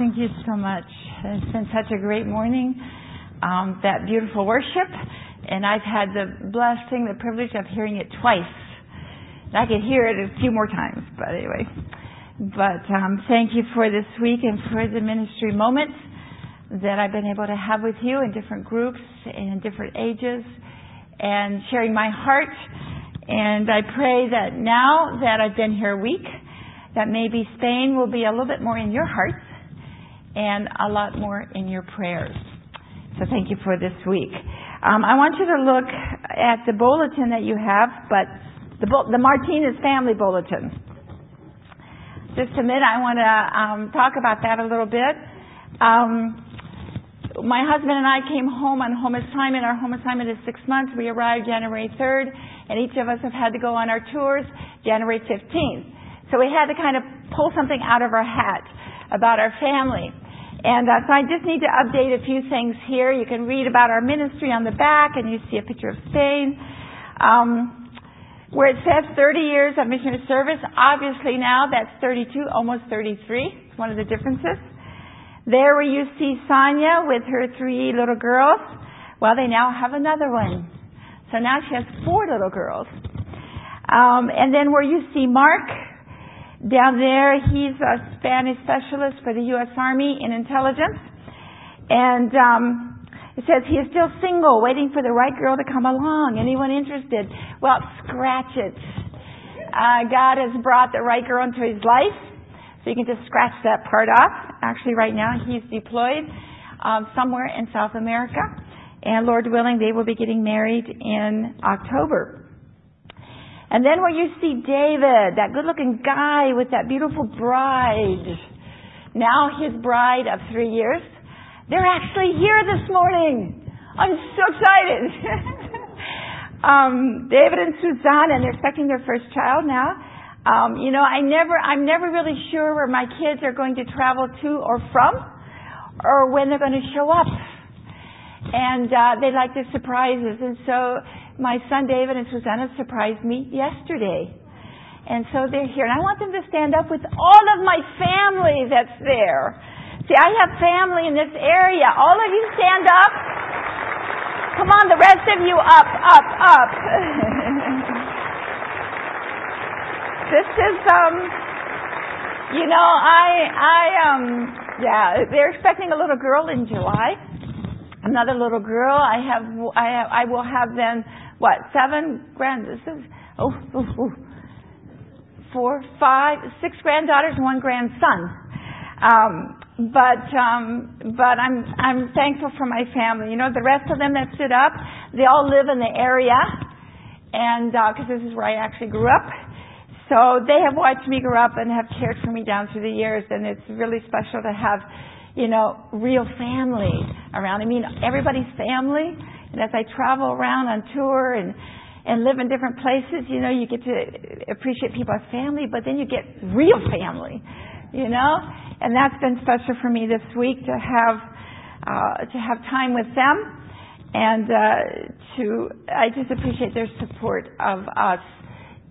Thank you so much. It's been such a great morning. Um, that beautiful worship, and I've had the blessing, the privilege of hearing it twice. And I could hear it a few more times, but anyway. But um, thank you for this week and for the ministry moments that I've been able to have with you in different groups and different ages, and sharing my heart. And I pray that now that I've been here a week, that maybe Spain will be a little bit more in your hearts and a lot more in your prayers. So thank you for this week. Um, I want you to look at the bulletin that you have, but the, the Martinez family bulletin. Just a minute, I want to um, talk about that a little bit. Um, my husband and I came home on home assignment. Our home assignment is six months. We arrived January 3rd, and each of us have had to go on our tours January 15th. So we had to kind of pull something out of our hat about our family. And uh, so I just need to update a few things here. You can read about our ministry on the back, and you see a picture of Spain. Um, where it says 30 years of missionary service, obviously now that's 32, almost 33. It's one of the differences. There where you see Sonia with her three little girls, well, they now have another one. So now she has four little girls. Um, and then where you see Mark, down there, he's a Spanish specialist for the U.S. Army in intelligence. And um, it says he is still single, waiting for the right girl to come along. Anyone interested? Well, scratch it. Uh, God has brought the right girl into his life, so you can just scratch that part off. Actually, right now he's deployed um, somewhere in South America, and Lord willing, they will be getting married in October. And then where you see David, that good looking guy with that beautiful bride. Now his bride of three years. They're actually here this morning. I'm so excited. um, David and Suzanne, and they're expecting their first child now. Um, you know, I never, I'm never really sure where my kids are going to travel to or from, or when they're going to show up. And uh, they like the surprises, and so my son David and Susanna surprised me yesterday. And so they're here. And I want them to stand up with all of my family that's there. See, I have family in this area. All of you stand up. Come on, the rest of you up, up, up. this is, um, you know, I, I, um, yeah, they're expecting a little girl in July. Another little girl. I have, I, have, I will have then what, seven grand, this is, oh, oh, oh, four, five, six granddaughters one grandson. Um, but, um, but I'm, I'm thankful for my family. You know, the rest of them that stood up, they all live in the area. And, uh, cause this is where I actually grew up. So they have watched me grow up and have cared for me down through the years. And it's really special to have, you know, real family around. I mean, everybody's family. And as I travel around on tour and and live in different places, you know, you get to appreciate people as family, but then you get real family, you know, and that's been special for me this week to have uh, to have time with them, and uh, to I just appreciate their support of us,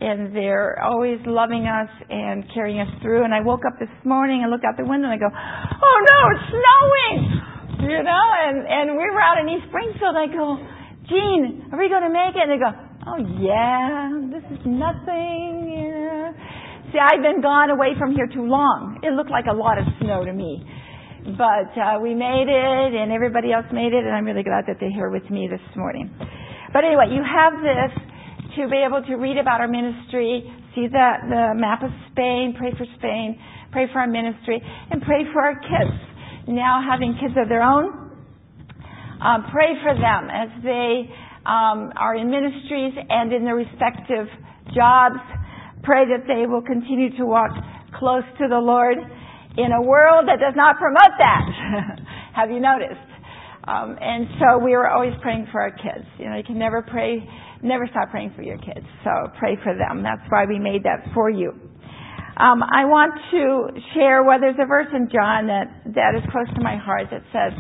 and they're always loving us and carrying us through. And I woke up this morning and looked out the window and I go, oh no, it's snowing you know, and, and we were out in East Springfield. I go, Gene, are we going to make it? And they go, oh yeah, this is nothing, know. See, I've been gone away from here too long. It looked like a lot of snow to me. But uh, we made it, and everybody else made it, and I'm really glad that they're here with me this morning. But anyway, you have this to be able to read about our ministry, see the, the map of Spain, pray for Spain, pray for our ministry, and pray for our kids now having kids of their own. Um, pray for them as they um, are in ministries and in their respective jobs. Pray that they will continue to walk close to the Lord in a world that does not promote that. Have you noticed? Um, and so we are always praying for our kids. You know, you can never pray, never stop praying for your kids. So pray for them. That's why we made that for you. Um, I want to share well, there's a verse in John that, that is close to my heart that says,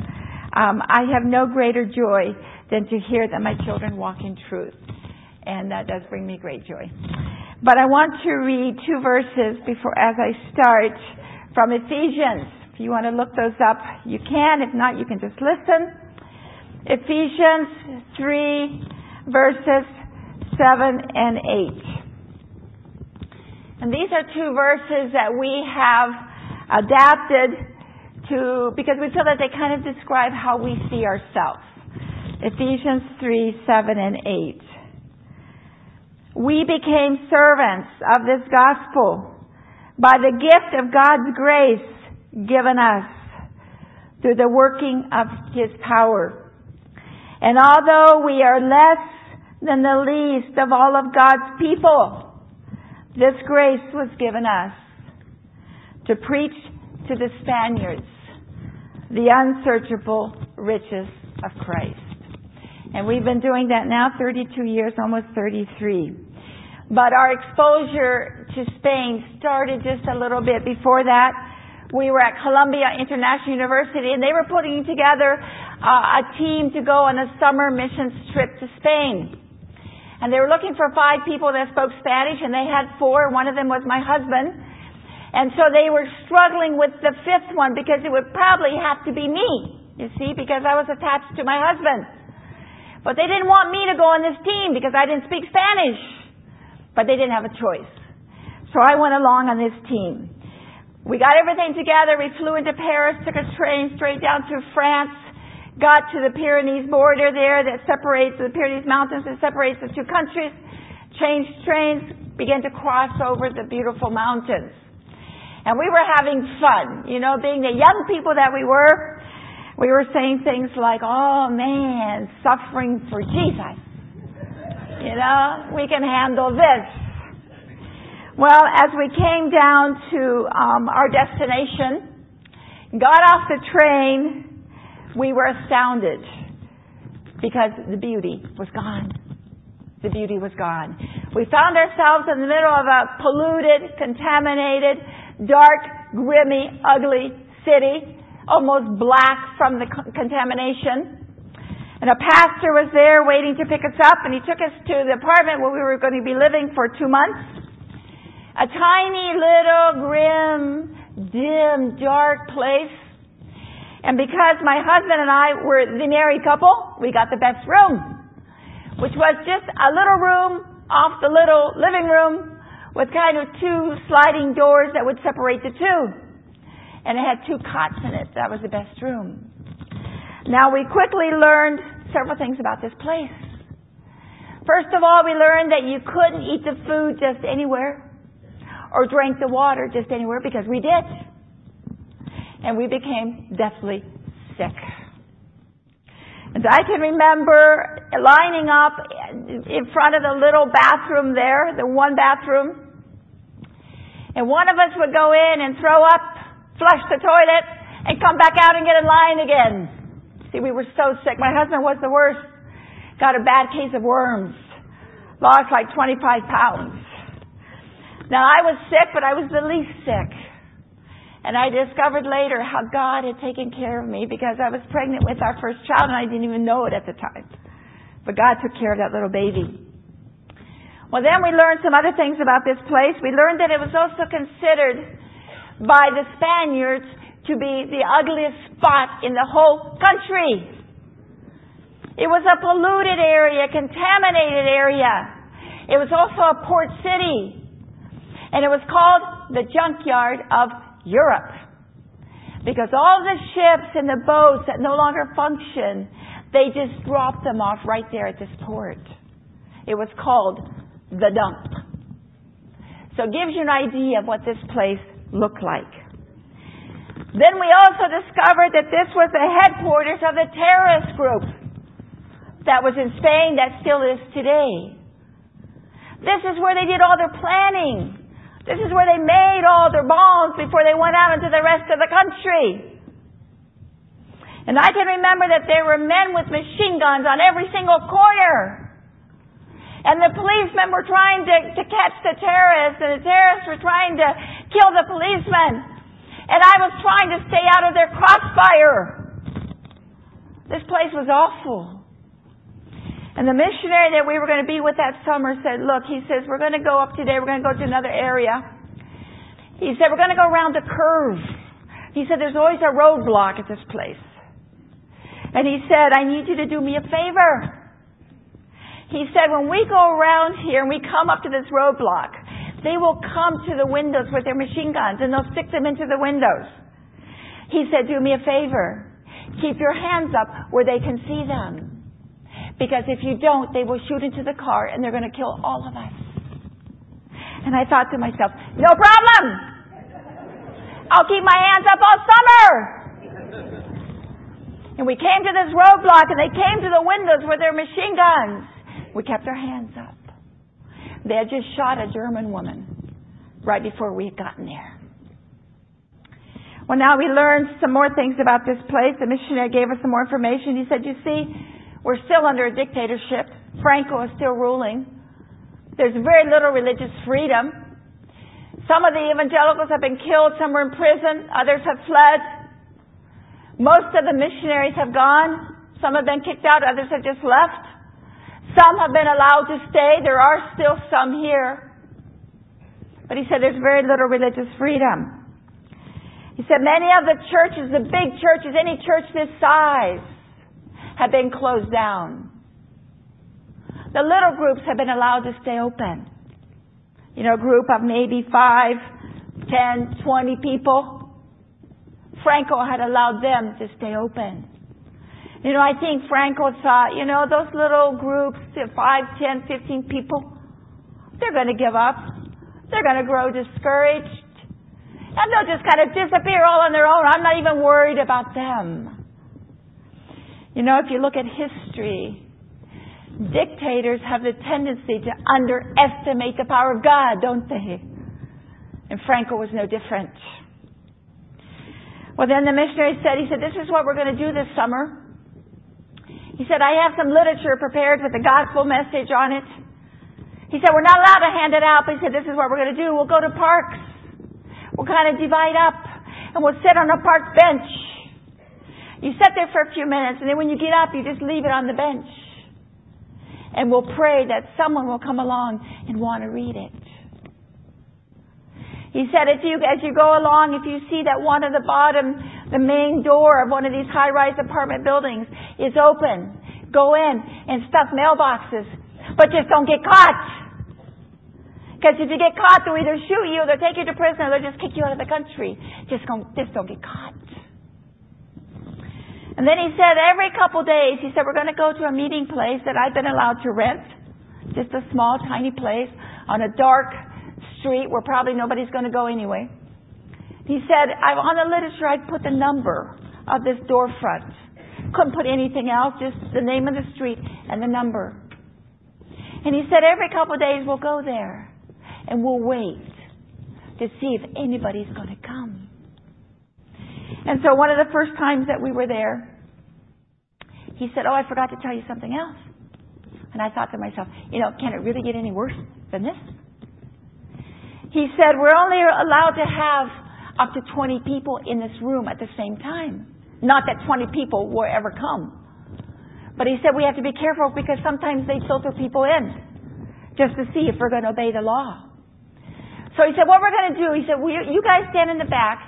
um, I have no greater joy than to hear that my children walk in truth. And that does bring me great joy. But I want to read two verses before, as I start from Ephesians. If you want to look those up, you can. If not, you can just listen. Ephesians 3 verses 7 and 8. And these are two verses that we have adapted to, because we feel that they kind of describe how we see ourselves. Ephesians 3, 7 and 8. We became servants of this gospel by the gift of God's grace given us through the working of His power. And although we are less than the least of all of God's people, this grace was given us to preach to the Spaniards the unsearchable riches of Christ. And we've been doing that now 32 years, almost 33. But our exposure to Spain started just a little bit before that. We were at Columbia International University and they were putting together uh, a team to go on a summer missions trip to Spain. And they were looking for five people that spoke Spanish and they had four. One of them was my husband. And so they were struggling with the fifth one because it would probably have to be me, you see, because I was attached to my husband. But they didn't want me to go on this team because I didn't speak Spanish. But they didn't have a choice. So I went along on this team. We got everything together. We flew into Paris, took a train straight down through France, got to the Pyrenees border there that separates the Pyrenees Mountains that separates the two countries, changed trains, began to cross over the beautiful mountains. And we were having fun, you know, being the young people that we were. We were saying things like, oh man, suffering for Jesus. You know, we can handle this. Well, as we came down to um, our destination, got off the train, we were astounded because the beauty was gone. The beauty was gone. We found ourselves in the middle of a polluted, contaminated, dark, grimy, ugly city almost black from the contamination. And a pastor was there waiting to pick us up, and he took us to the apartment where we were going to be living for two months. A tiny little grim, dim, dark place. And because my husband and I were the married couple, we got the best room, which was just a little room off the little living room with kind of two sliding doors that would separate the two and it had two cots in it. That was the best room. Now we quickly learned several things about this place. First of all, we learned that you couldn't eat the food just anywhere or drank the water just anywhere because we did. And we became deathly sick. And I can remember lining up in front of the little bathroom there, the one bathroom. And one of us would go in and throw up flush the toilet, and come back out and get in line again. See, we were so sick. My husband was the worst. Got a bad case of worms. Lost like 25 pounds. Now I was sick, but I was the least sick. And I discovered later how God had taken care of me because I was pregnant with our first child and I didn't even know it at the time. But God took care of that little baby. Well, then we learned some other things about this place. We learned that it was also considered by the Spaniards to be the ugliest spot in the whole country. It was a polluted area, contaminated area. It was also a port city. And it was called the junkyard of Europe. Because all the ships and the boats that no longer function, they just dropped them off right there at this port. It was called the dump. So it gives you an idea of what this place looked like. Then we also discovered that this was the headquarters of the terrorist group that was in Spain that still is today. This is where they did all their planning. This is where they made all their bombs before they went out into the rest of the country. And I can remember that there were men with machine guns on every single corner. And the policemen were trying to, to catch the terrorists, and the terrorists were trying to kill the policemen. And I was trying to stay out of their crossfire. This place was awful. And the missionary that we were going to be with that summer said, look, he says, we're going to go up today, we're going to go to another area. He said, we're going to go around the curve. He said, there's always a roadblock at this place. And he said, I need you to do me a favor. He said, when we go around here and we come up to this roadblock, they will come to the windows with their machine guns and they'll stick them into the windows. He said, do me a favor. Keep your hands up where they can see them. Because if you don't, they will shoot into the car and they're going to kill all of us. And I thought to myself, no problem! I'll keep my hands up all summer! And we came to this roadblock and they came to the windows with their machine guns. We kept our hands up. They had just shot a German woman right before we had gotten there. Well, now we learned some more things about this place. The missionary gave us some more information. He said, you see, we're still under a dictatorship. Franco is still ruling. There's very little religious freedom. Some of the evangelicals have been killed. Some are in prison. Others have fled. Most of the missionaries have gone. Some have been kicked out. Others have just left. Some have been allowed to stay. There are still some here. But he said there's very little religious freedom. He said many of the churches, the big churches, any church this size, have been closed down. The little groups have been allowed to stay open. You know, a group of maybe five, ten, twenty people. Franco had allowed them to stay open. You know, I think Franco thought, you know, those little groups, five, ten, fifteen people, they're going to give up. They're going to grow discouraged. And they'll just kind of disappear all on their own. I'm not even worried about them. You know, if you look at history, dictators have the tendency to underestimate the power of God, don't they? And Franco was no different. Well, then the missionary said, he said, this is what we're going to do this summer. He said, I have some literature prepared with the gospel message on it. He said, we're not allowed to hand it out, but he said, this is what we're going to do. We'll go to parks. We'll kind of divide up and we'll sit on a park bench. You sit there for a few minutes and then when you get up, you just leave it on the bench. And we'll pray that someone will come along and want to read it. He said, if you, as you go along, if you see that one of the bottom, the main door of one of these high-rise apartment buildings is open, go in and stuff mailboxes. But just don't get caught. Because if you get caught, they'll either shoot you, they'll take you to prison, or they'll just kick you out of the country. Just don't, just don't get caught. And then he said, every couple days, he said, we're going to go to a meeting place that I've been allowed to rent. Just a small, tiny place on a dark, street where probably nobody's going to go anyway. He said, on the literature, I'd put the number of this door front. Couldn't put anything else, just the name of the street and the number. And he said, every couple of days we'll go there and we'll wait to see if anybody's going to come. And so one of the first times that we were there, he said, oh, I forgot to tell you something else. And I thought to myself, you know, can it really get any worse than this? He said, we're only allowed to have up to 20 people in this room at the same time. Not that 20 people will ever come. But he said we have to be careful because sometimes they filter people in just to see if we're going to obey the law. So he said, what we're going to do, he said, well, you guys stand in the back.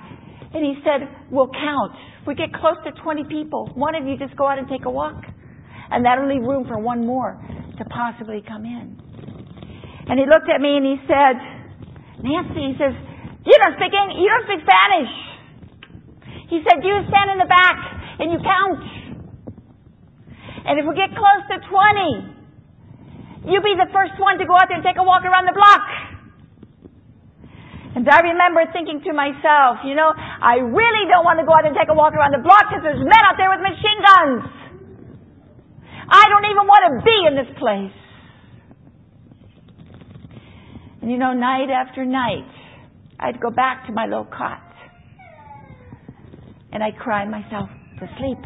And he said, we'll count. If we get close to 20 people, one of you just go out and take a walk. And that'll leave room for one more to possibly come in. And he looked at me and he said, Nancy, he says, you don't speak English, you don't speak Spanish. He said, you stand in the back and you count. And if we get close to 20, you be the first one to go out there and take a walk around the block. And I remember thinking to myself, you know, I really don't want to go out and take a walk around the block because there's men out there with machine guns. I don't even want to be in this place. And you know, night after night, I'd go back to my little cot. And I'd cry myself to sleep.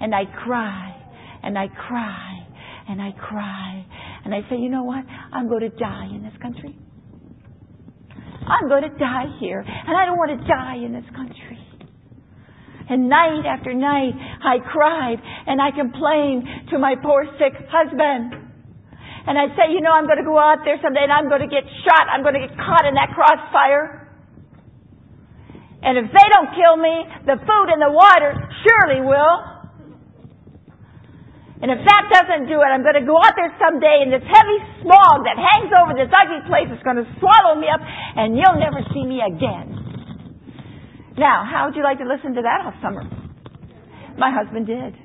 And I'd cry, and I'd cry, and I'd cry. And I'd say, you know what? I'm going to die in this country. I'm going to die here. And I don't want to die in this country. And night after night, I cried and I complained to my poor sick husband. And I'd say, you know, I'm going to go out there someday and I'm going to get shot. I'm going to get caught in that crossfire. And if they don't kill me, the food and the water surely will. And if that doesn't do it, I'm going to go out there someday and this heavy smog that hangs over this ugly place is going to swallow me up and you'll never see me again. Now, how would you like to listen to that all summer? My husband did.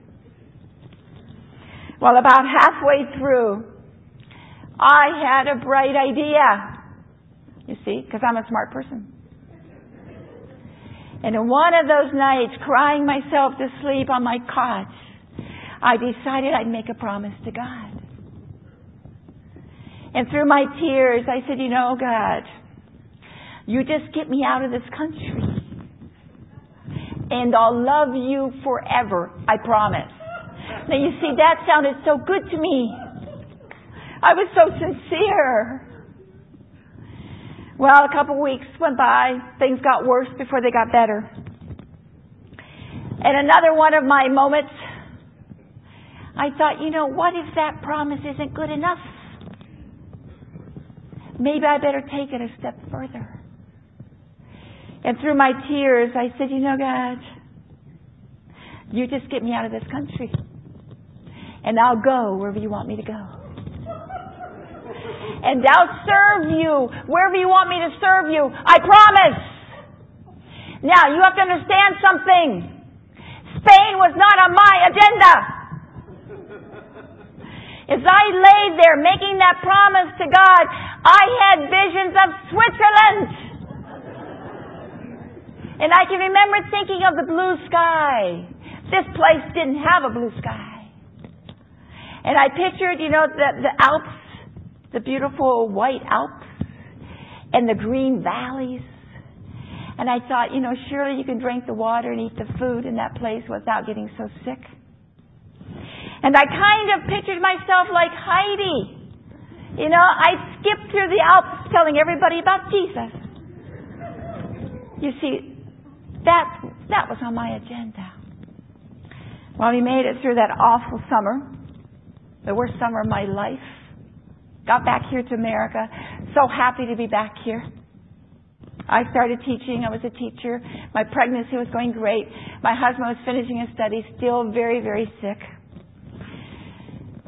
Well, about halfway through, I had a bright idea. You see, because I'm a smart person. And in one of those nights, crying myself to sleep on my cot, I decided I'd make a promise to God. And through my tears, I said, you know, God, you just get me out of this country. And I'll love you forever, I promise. Now you see, that sounded so good to me. I was so sincere. Well, a couple of weeks went by. Things got worse before they got better. And another one of my moments, I thought, you know, what if that promise isn't good enough? Maybe I better take it a step further. And through my tears, I said, you know, God, you just get me out of this country. And I'll go wherever you want me to go and I'll serve you wherever you want me to serve you. I promise. Now, you have to understand something. Spain was not on my agenda. As I laid there making that promise to God, I had visions of Switzerland. And I can remember thinking of the blue sky. This place didn't have a blue sky. And I pictured, you know, the, the Alps the beautiful white Alps and the green valleys. And I thought, you know, surely you can drink the water and eat the food in that place without getting so sick. And I kind of pictured myself like Heidi. You know, I skipped through the Alps telling everybody about Jesus. You see, that, that was on my agenda. Well, we made it through that awful summer, the worst summer of my life. Got back here to America. So happy to be back here. I started teaching. I was a teacher. My pregnancy was going great. My husband was finishing his studies, still very, very sick.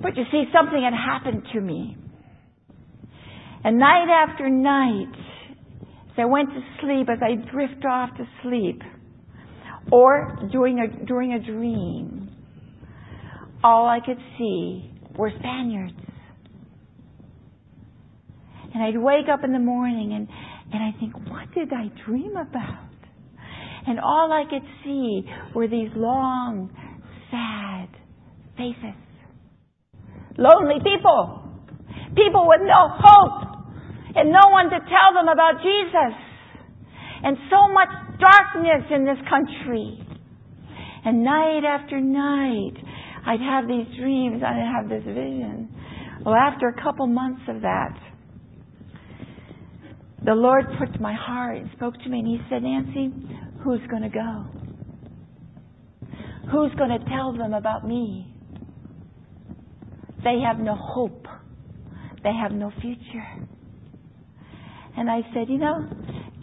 But you see, something had happened to me. And night after night, as I went to sleep, as I drift off to sleep, or during a, during a dream, all I could see were Spaniards. And I'd wake up in the morning and, and I think, what did I dream about? And all I could see were these long, sad faces. Lonely people. People with no hope and no one to tell them about Jesus. And so much darkness in this country. And night after night, I'd have these dreams, I'd have this vision. Well, after a couple months of that, the Lord to my heart and spoke to me and He said, Nancy, who's going to go? Who's going to tell them about me? They have no hope. They have no future. And I said, you know,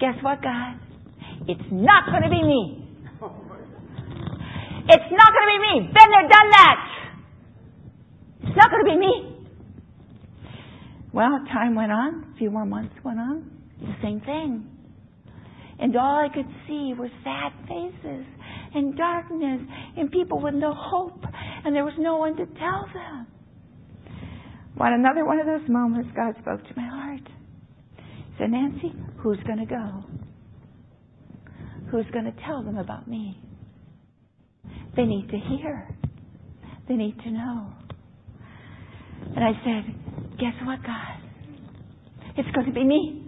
guess what, God? It's not going to be me. It's not going to be me. Been there, done that. It's not going to be me. Well, time went on. A few more months went on. The same thing. And all I could see were sad faces and darkness and people with no hope, and there was no one to tell them. Well, another one of those moments, God spoke to my heart. He said, Nancy, who's going to go? Who's going to tell them about me? They need to hear. They need to know. And I said, Guess what, God? It's going to be me.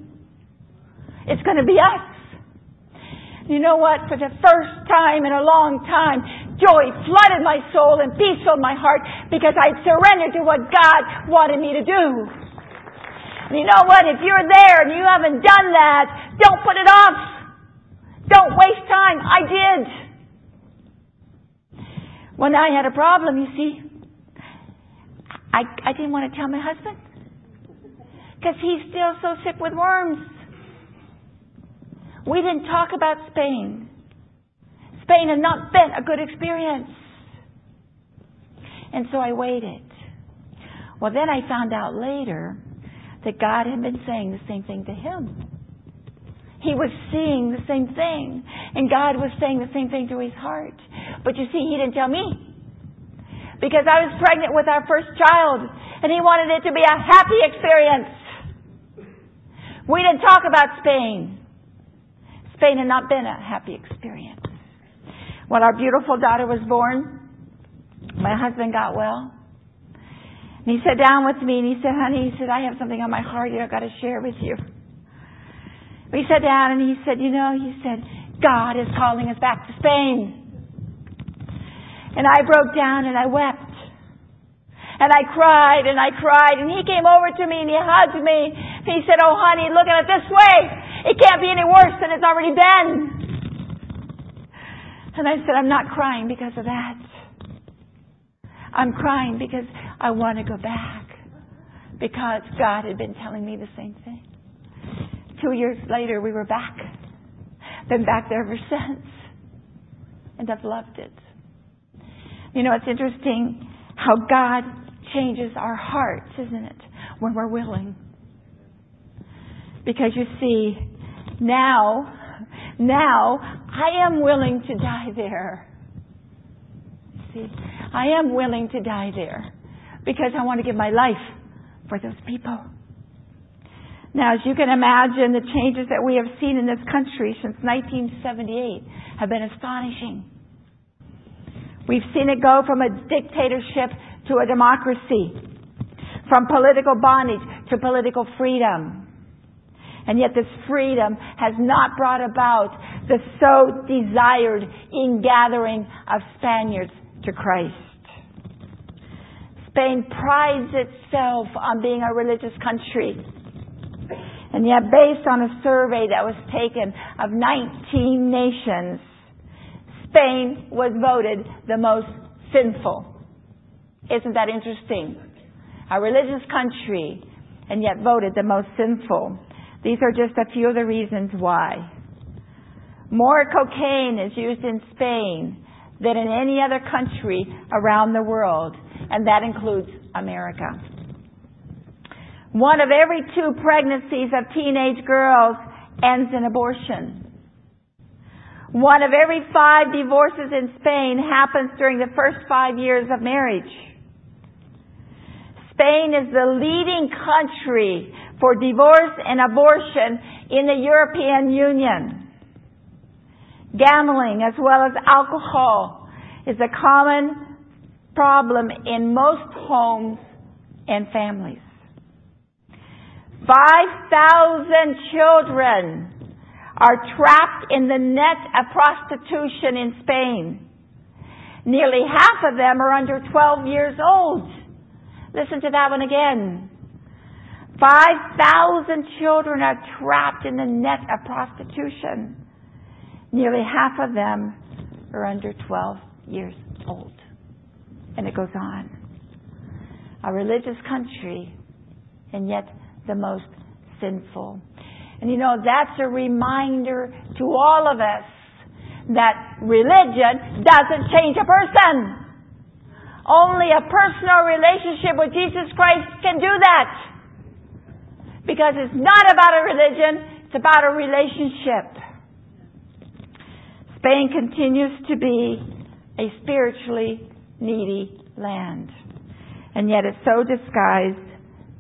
It's going to be us. You know what? For the first time in a long time, joy flooded my soul and peace filled my heart because I surrendered to what God wanted me to do. And you know what? If you're there and you haven't done that, don't put it off. Don't waste time. I did. When I had a problem, you see, I, I didn't want to tell my husband because he's still so sick with worms. We didn't talk about Spain. Spain had not been a good experience. And so I waited. Well, then I found out later that God had been saying the same thing to him. He was seeing the same thing. And God was saying the same thing to his heart. But you see, he didn't tell me. Because I was pregnant with our first child. And he wanted it to be a happy experience. We didn't talk about Spain. Spain had not been a happy experience. When our beautiful daughter was born, my husband got well. And he sat down with me and he said, honey, he said, I have something on my heart here I've got to share with you. We sat down and he said, you know, he said, God is calling us back to Spain. And I broke down and I wept. And I cried and I cried and he came over to me and he hugged me. And he said, oh honey, look at it this way. It can't be any worse than it's already been. And I said, I'm not crying because of that. I'm crying because I want to go back. Because God had been telling me the same thing. Two years later, we were back. Been back there ever since. And I've loved it. You know, it's interesting how God changes our hearts, isn't it? When we're willing. Because you see, now, now, I am willing to die there. See, I am willing to die there because I want to give my life for those people. Now, as you can imagine, the changes that we have seen in this country since 1978 have been astonishing. We've seen it go from a dictatorship to a democracy, from political bondage to political freedom. And yet this freedom has not brought about the so desired ingathering of Spaniards to Christ. Spain prides itself on being a religious country. And yet, based on a survey that was taken of 19 nations, Spain was voted the most sinful. Isn't that interesting? A religious country, and yet voted the most sinful. These are just a few of the reasons why. More cocaine is used in Spain than in any other country around the world, and that includes America. One of every two pregnancies of teenage girls ends in abortion. One of every five divorces in Spain happens during the first five years of marriage. Spain is the leading country for divorce and abortion in the European Union. Gambling as well as alcohol is a common problem in most homes and families. 5,000 children are trapped in the net of prostitution in Spain. Nearly half of them are under 12 years old. Listen to that one again. 5,000 children are trapped in the net of prostitution. Nearly half of them are under 12 years old. And it goes on. A religious country, and yet the most sinful. And you know, that's a reminder to all of us that religion doesn't change a person. Only a personal relationship with Jesus Christ can do that. Because it's not about a religion, it's about a relationship. Spain continues to be a spiritually needy land. And yet it's so disguised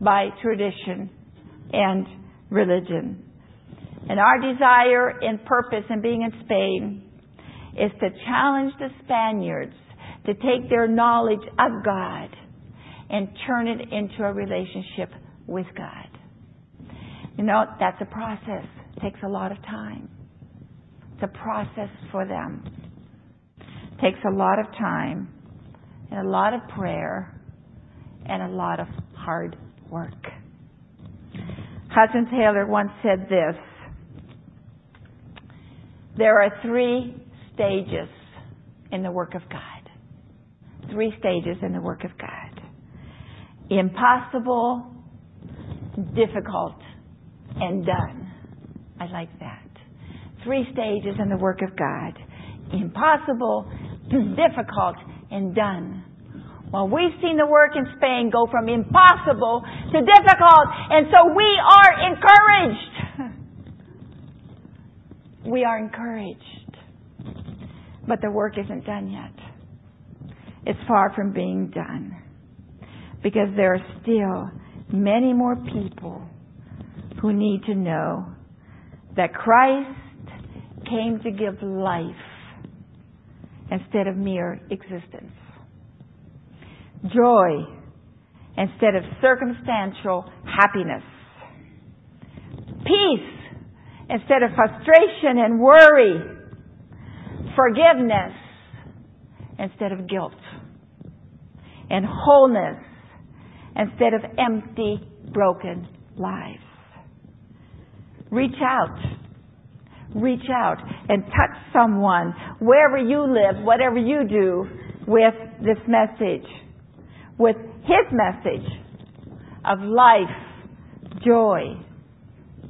by tradition and religion. And our desire and purpose in being in Spain is to challenge the Spaniards to take their knowledge of God and turn it into a relationship with God. You know, that's a process. It takes a lot of time. It's a process for them. It takes a lot of time and a lot of prayer and a lot of hard work. Hudson Taylor once said this There are three stages in the work of God three stages in the work of God impossible, difficult, and done. I like that. Three stages in the work of God. Impossible, difficult, and done. Well, we've seen the work in Spain go from impossible to difficult, and so we are encouraged. we are encouraged. But the work isn't done yet. It's far from being done. Because there are still many more people who need to know that Christ came to give life instead of mere existence. Joy instead of circumstantial happiness. Peace instead of frustration and worry. Forgiveness instead of guilt. And wholeness instead of empty, broken lives. Reach out. Reach out and touch someone wherever you live, whatever you do with this message, with His message of life, joy,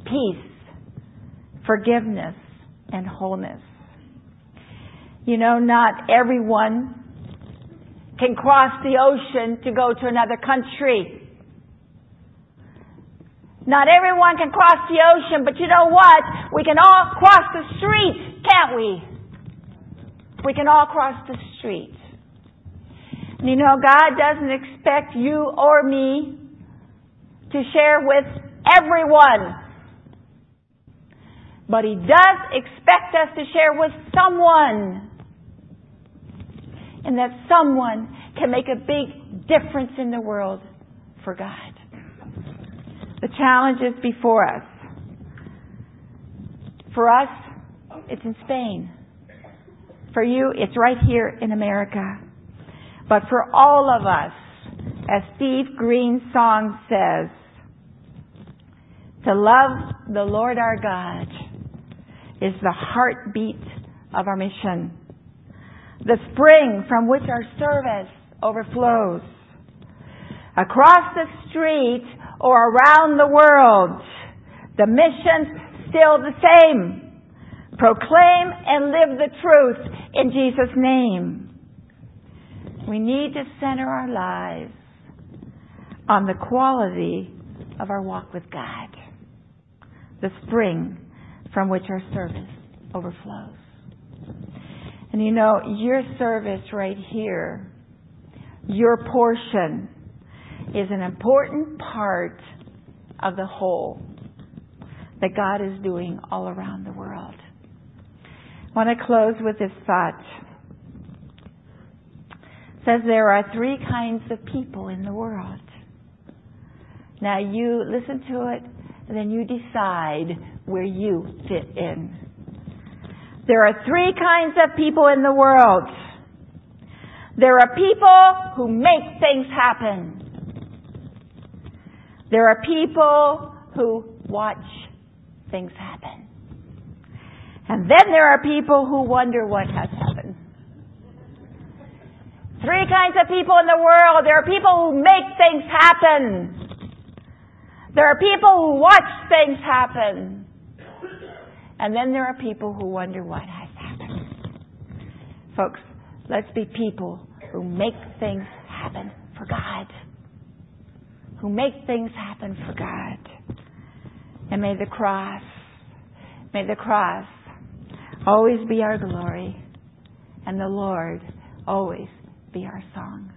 peace, forgiveness, and wholeness. You know, not everyone can cross the ocean to go to another country. Not everyone can cross the ocean, but you know what? We can all cross the street, can't we? We can all cross the street. You know, God doesn't expect you or me to share with everyone. But He does expect us to share with someone and that someone can make a big difference in the world for God. The challenge is before us. For us, it's in Spain. For you, it's right here in America. But for all of us, as Steve Green's song says, to love the Lord our God is the heartbeat of our mission the spring from which our service overflows. Across the street or around the world, the mission's still the same. Proclaim and live the truth in Jesus' name. We need to center our lives on the quality of our walk with God, the spring from which our service overflows. And you know, your service right here, your portion, is an important part of the whole that God is doing all around the world. I want to close with this thought. It says there are three kinds of people in the world. Now you listen to it and then you decide where you fit in. There are three kinds of people in the world. There are people who make things happen. There are people who watch things happen. And then there are people who wonder what has happened. Three kinds of people in the world. There are people who make things happen. There are people who watch things happen. And then there are people who wonder what has happened. Folks, let's be people who make things happen for God. Who make things happen for God. And may the cross, may the cross always be our glory and the Lord always be our song.